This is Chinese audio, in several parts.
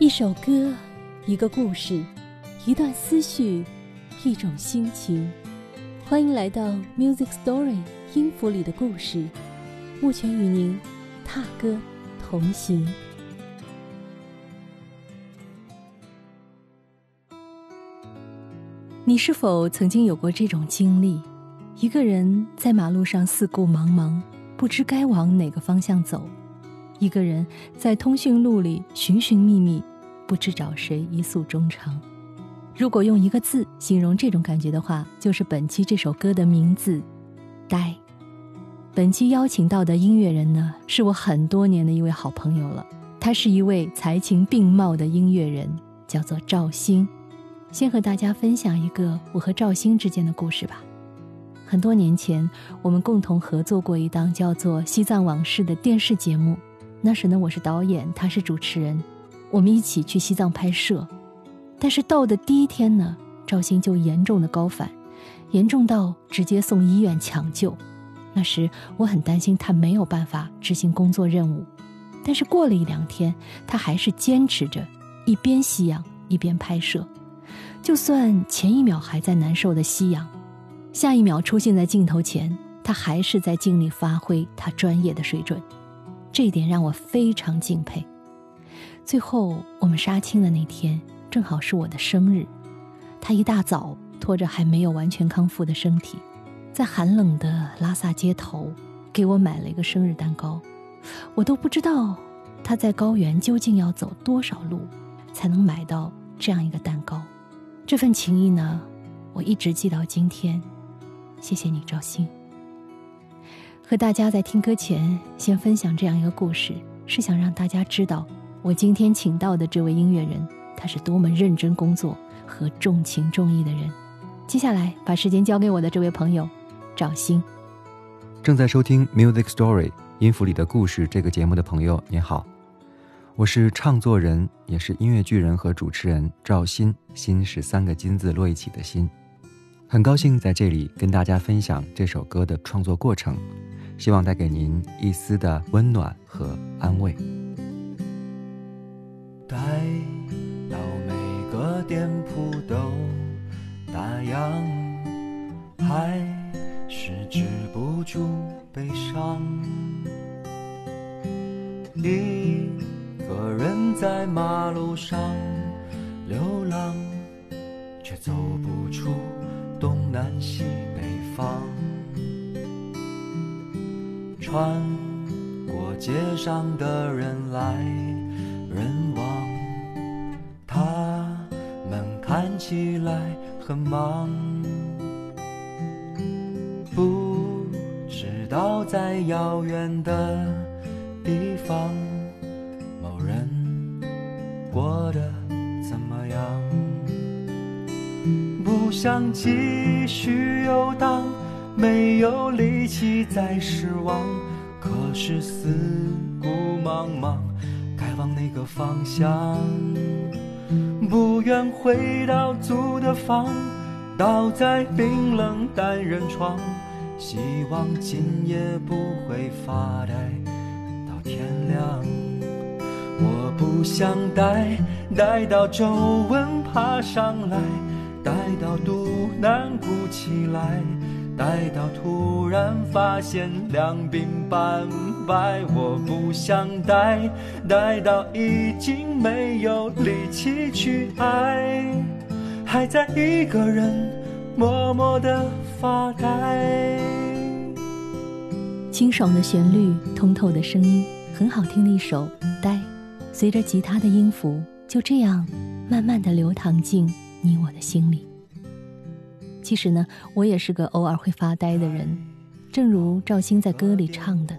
一首歌，一个故事，一段思绪，一种心情。欢迎来到 Music Story 音符里的故事，目前与您踏歌同行。你是否曾经有过这种经历？一个人在马路上四顾茫茫，不知该往哪个方向走。一个人在通讯录里寻寻觅觅，不知找谁一诉衷肠。如果用一个字形容这种感觉的话，就是本期这首歌的名字——呆。本期邀请到的音乐人呢，是我很多年的一位好朋友了。他是一位才情并茂的音乐人，叫做赵鑫。先和大家分享一个我和赵鑫之间的故事吧。很多年前，我们共同合作过一档叫做《西藏往事》的电视节目。那时呢，我是导演，他是主持人，我们一起去西藏拍摄。但是到的第一天呢，赵鑫就严重的高反，严重到直接送医院抢救。那时我很担心他没有办法执行工作任务。但是过了一两天，他还是坚持着一边吸氧一边拍摄，就算前一秒还在难受的吸氧，下一秒出现在镜头前，他还是在尽力发挥他专业的水准。这一点让我非常敬佩。最后我们杀青的那天，正好是我的生日。他一大早拖着还没有完全康复的身体，在寒冷的拉萨街头给我买了一个生日蛋糕。我都不知道他在高原究竟要走多少路，才能买到这样一个蛋糕。这份情谊呢，我一直记到今天。谢谢你，赵鑫。和大家在听歌前先分享这样一个故事，是想让大家知道，我今天请到的这位音乐人，他是多么认真工作和重情重义的人。接下来把时间交给我的这位朋友，赵鑫。正在收听《Music Story》音符里的故事这个节目的朋友，您好，我是唱作人，也是音乐剧人和主持人赵鑫，鑫是三个金字摞一起的鑫，很高兴在这里跟大家分享这首歌的创作过程。希望带给您一丝的温暖和安慰。待到每个店铺都打烊，还是止不住悲伤。一个人在马路上流浪，却走不出东南西穿过街上的人来人往，他们看起来很忙，不知道在遥远的地方，某人过得怎么样？不想继续游荡。没有力气再失望，是四顾茫茫，该往哪个方向？不愿回到租的房，倒在冰冷单人床，希望今夜不会发呆到天亮。我不想待，待到皱纹爬上来，待到肚腩鼓起来。待到突然发现两鬓斑白白，我不想待，待到已经没有力气去爱，还在一个人默默的发呆。清爽的旋律，通透的声音，很好听的一首《呆》，随着吉他的音符，就这样慢慢的流淌进你我的心里。其实呢，我也是个偶尔会发呆的人，正如赵鑫在歌里唱的：“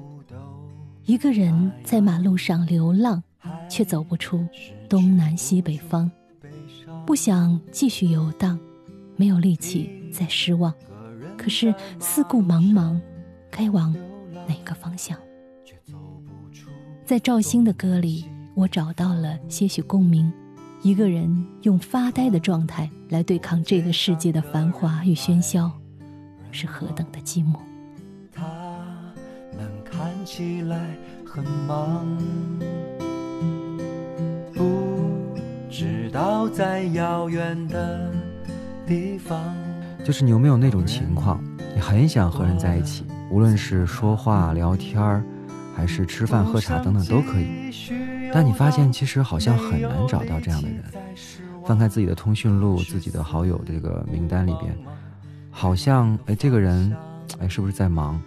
一个人在马路上流浪，却走不出东南西北方，不想继续游荡，没有力气再失望，可是四顾茫茫，该往哪个方向？”在赵鑫的歌里，我找到了些许共鸣。一个人用发呆的状态来对抗这个世界的繁华与喧嚣，是何等的寂寞。起来很忙，不知道在遥远的地方。就是你有没有那种情况，你很想和人在一起，无论是说话聊天儿，还是吃饭喝茶等等都可以，但你发现其实好像很难找到这样的人。翻开自己的通讯录，自己的好友这个名单里边，好像哎这个人哎是不是在忙，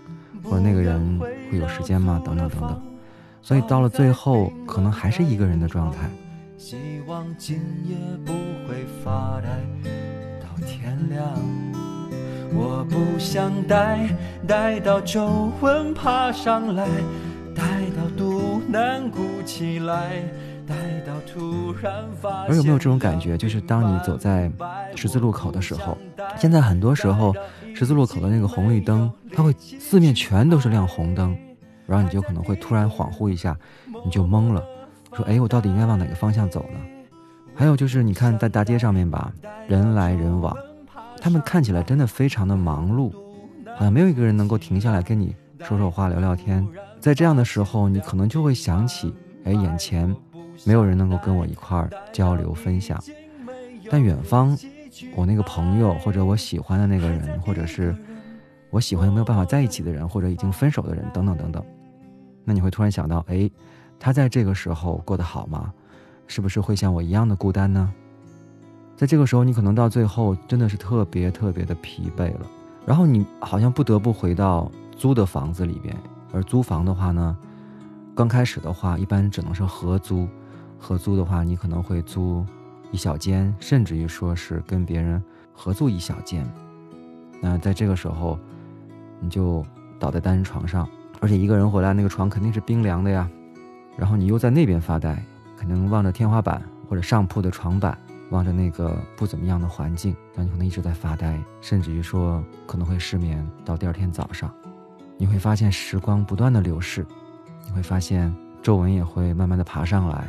或者那个人会有时间吗？等等等等。所以到了最后，可能还是一个人的状态。希望今夜不会发呆到天亮。我不想待，待到皱纹爬上来，待到肚腩鼓起来，而有没有这种感觉？就是当你走在十字路口的时候，现在很多时候十字路口的那个红绿灯，它会四面全都是亮红灯。然后你就可能会突然恍惚一下，你就懵了，说：“哎，我到底应该往哪个方向走呢？”还有就是，你看在大街上面吧，人来人往，他们看起来真的非常的忙碌，好像没有一个人能够停下来跟你说说话、聊聊天。在这样的时候，你可能就会想起：哎，眼前没有人能够跟我一块儿交流分享，但远方，我那个朋友或者我喜欢的那个人，或者是我喜欢又没有办法在一起的人，或者已经分手的人，等等等等。那你会突然想到，哎，他在这个时候过得好吗？是不是会像我一样的孤单呢？在这个时候，你可能到最后真的是特别特别的疲惫了，然后你好像不得不回到租的房子里边。而租房的话呢，刚开始的话一般只能是合租，合租的话你可能会租一小间，甚至于说是跟别人合租一小间。那在这个时候，你就倒在单人床上。而且一个人回来，那个床肯定是冰凉的呀。然后你又在那边发呆，可能望着天花板或者上铺的床板，望着那个不怎么样的环境，那你可能一直在发呆，甚至于说可能会失眠到第二天早上。你会发现时光不断的流逝，你会发现皱纹也会慢慢的爬上来，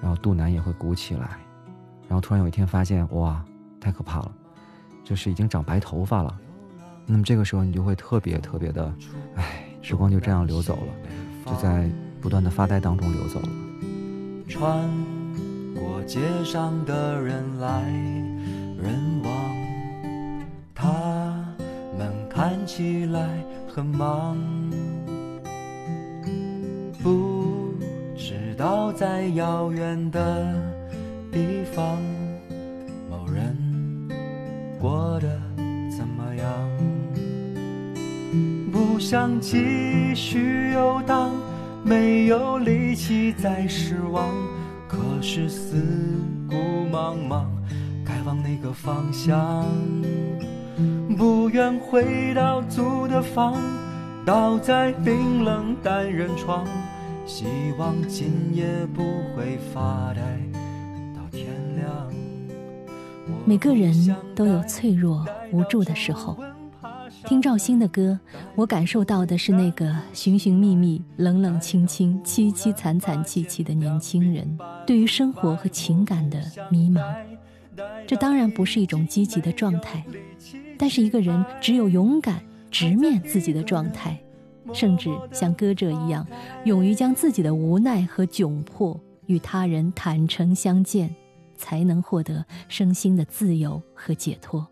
然后肚腩也会鼓起来，然后突然有一天发现，哇，太可怕了，就是已经长白头发了。那么这个时候你就会特别特别的，唉。时光就这样流走了，就在不断的发呆当中流走了。穿过街上的人来人往，他们看起来很忙，不知道在遥远的地方，某人过得怎么样。不想继续游荡，没有力气再失望。可是四顾茫茫，该往哪个方向？不愿回到租的房，倒在冰冷单人床。希望今夜不会发呆到天亮。每个人都有脆弱无助的时候。听赵鑫的歌，我感受到的是那个寻寻觅觅、冷冷清清、凄凄惨惨戚戚的年轻人对于生活和情感的迷茫。这当然不是一种积极的状态，但是一个人只有勇敢直面自己的状态，甚至像歌者一样，勇于将自己的无奈和窘迫与他人坦诚相见，才能获得身心的自由和解脱。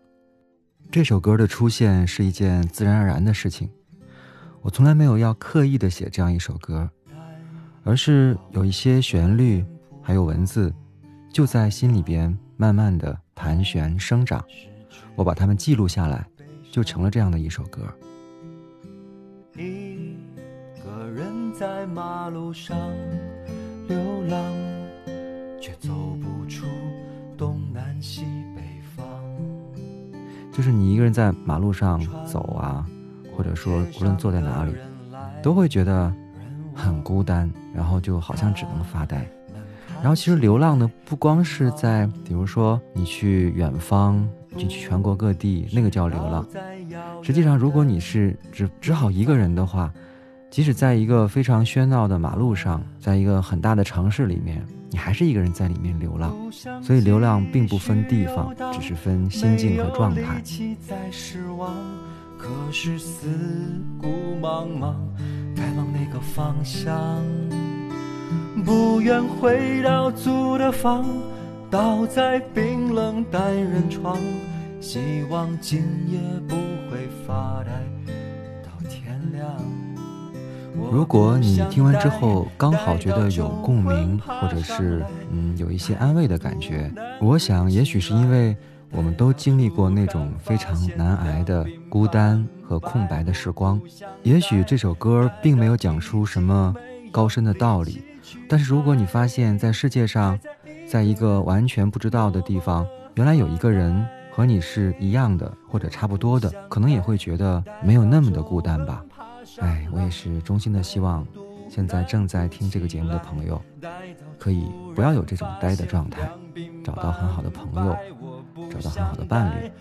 这首歌的出现是一件自然而然的事情，我从来没有要刻意的写这样一首歌，而是有一些旋律，还有文字，就在心里边慢慢的盘旋生长，我把它们记录下来，就成了这样的一首歌。在马路上流浪，却走不出东南西北方。就是你一个人在马路上走啊，或者说无论坐在哪里，都会觉得很孤单，然后就好像只能发呆。然后其实流浪呢，不光是在，比如说你去远方，你去全国各地，那个叫流浪。实际上，如果你是只只好一个人的话，即使在一个非常喧闹的马路上，在一个很大的城市里面。你还是一个人在里面流浪，所以流浪并不分地方，只是分心境和状态。可是四顾茫茫，该往哪个方向？不愿回到租的房，倒在冰冷单人床，希望今夜不会发呆到天亮。如果你听完之后刚好觉得有共鸣，或者是嗯有一些安慰的感觉，我想也许是因为我们都经历过那种非常难挨的孤单和空白的时光。也许这首歌并没有讲出什么高深的道理，但是如果你发现，在世界上，在一个完全不知道的地方，原来有一个人和你是一样的或者差不多的，可能也会觉得没有那么的孤单吧。哎，我也是衷心的希望，现在正在听这个节目的朋友，可以不要有这种呆的状态，找到很好的朋友，找到很好的伴侣，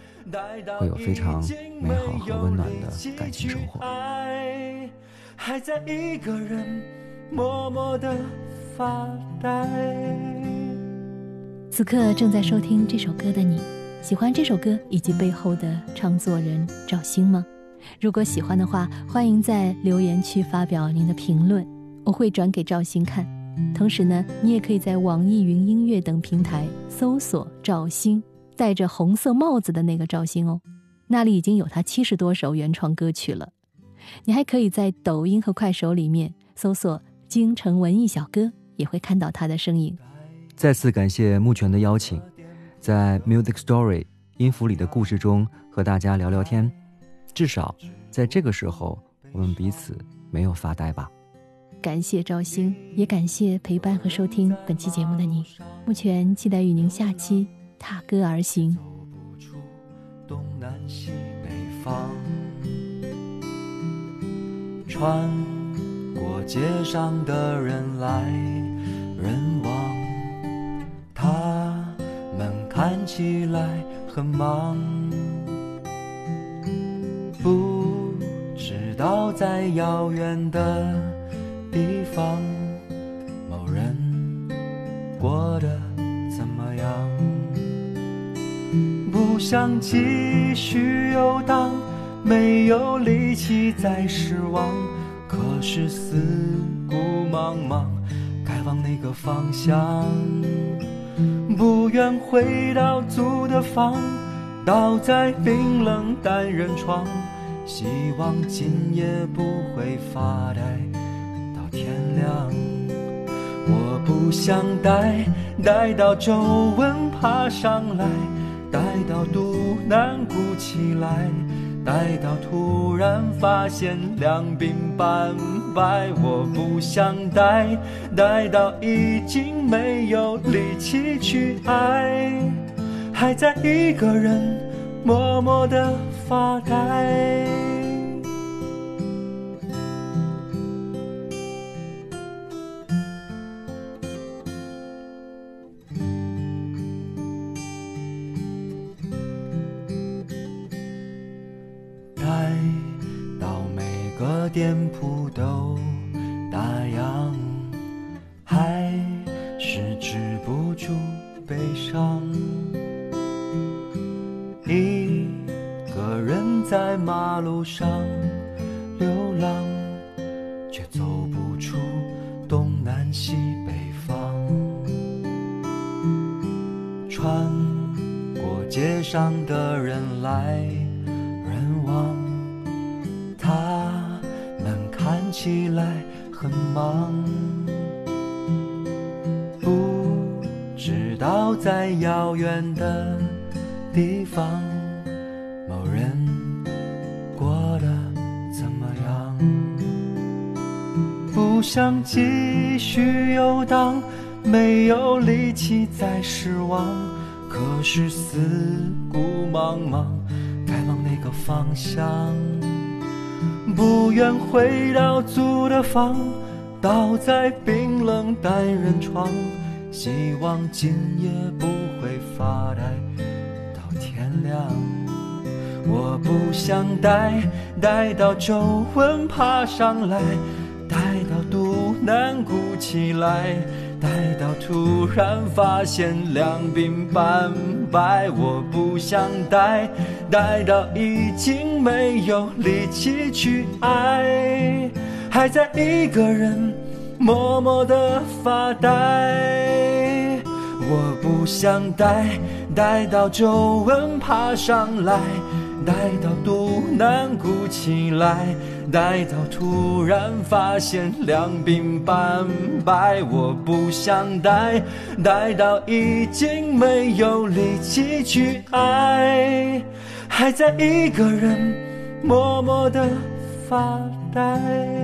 会有非常美好和温暖的感情生活。还在一个人默默的发呆。此刻正在收听这首歌的你，喜欢这首歌以及背后的创作人赵星吗？如果喜欢的话，欢迎在留言区发表您的评论，我会转给赵鑫看。同时呢，你也可以在网易云音乐等平台搜索赵鑫，戴着红色帽子的那个赵鑫哦，那里已经有他七十多首原创歌曲了。你还可以在抖音和快手里面搜索“京城文艺小哥”，也会看到他的身影。再次感谢木泉的邀请，在 Music Story 音符里的故事中和大家聊聊天。至少，在这个时候，我们彼此没有发呆吧。感谢赵星，也感谢陪伴和收听本期节目的你。目前期待与您下期踏歌而行。走不出东南西北方，穿过街上的人来人往，他们看起来很忙。遥远的地方，某人过得怎么样？不想继续游荡，没有力气再失望。可是四顾茫茫，该往哪个方向？不愿回到租的房，倒在冰冷单人床。希望今夜不会发呆到天亮。我不想待，待到皱纹爬上来，待到肚腩鼓起来，待到突然发现两鬓斑白。我不想待，待到已经没有力气去爱，还在一个人默默的。发呆。待到每个店铺都打烊，还是止不住悲伤。在马路上流浪，却走不出东南西北方。穿过街上的人来人往，他们看起来很忙，不知道在遥远的地方。想继续游荡，没有力气再失望。可是四顾茫茫，该往哪个方向？不愿回到租的房，倒在冰冷单人床。希望今夜不会发呆到天亮。我不想待，待到皱纹爬上来，待到肚腩鼓起来，待到突然发现两鬓斑白。我不想待，待到已经没有力气去爱，还在一个人默默的发呆。我不想待，待到皱纹爬上来，待到肚腩鼓起来，待到突然发现两鬓斑白。我不想待，待到已经没有力气去爱，还在一个人默默的发呆。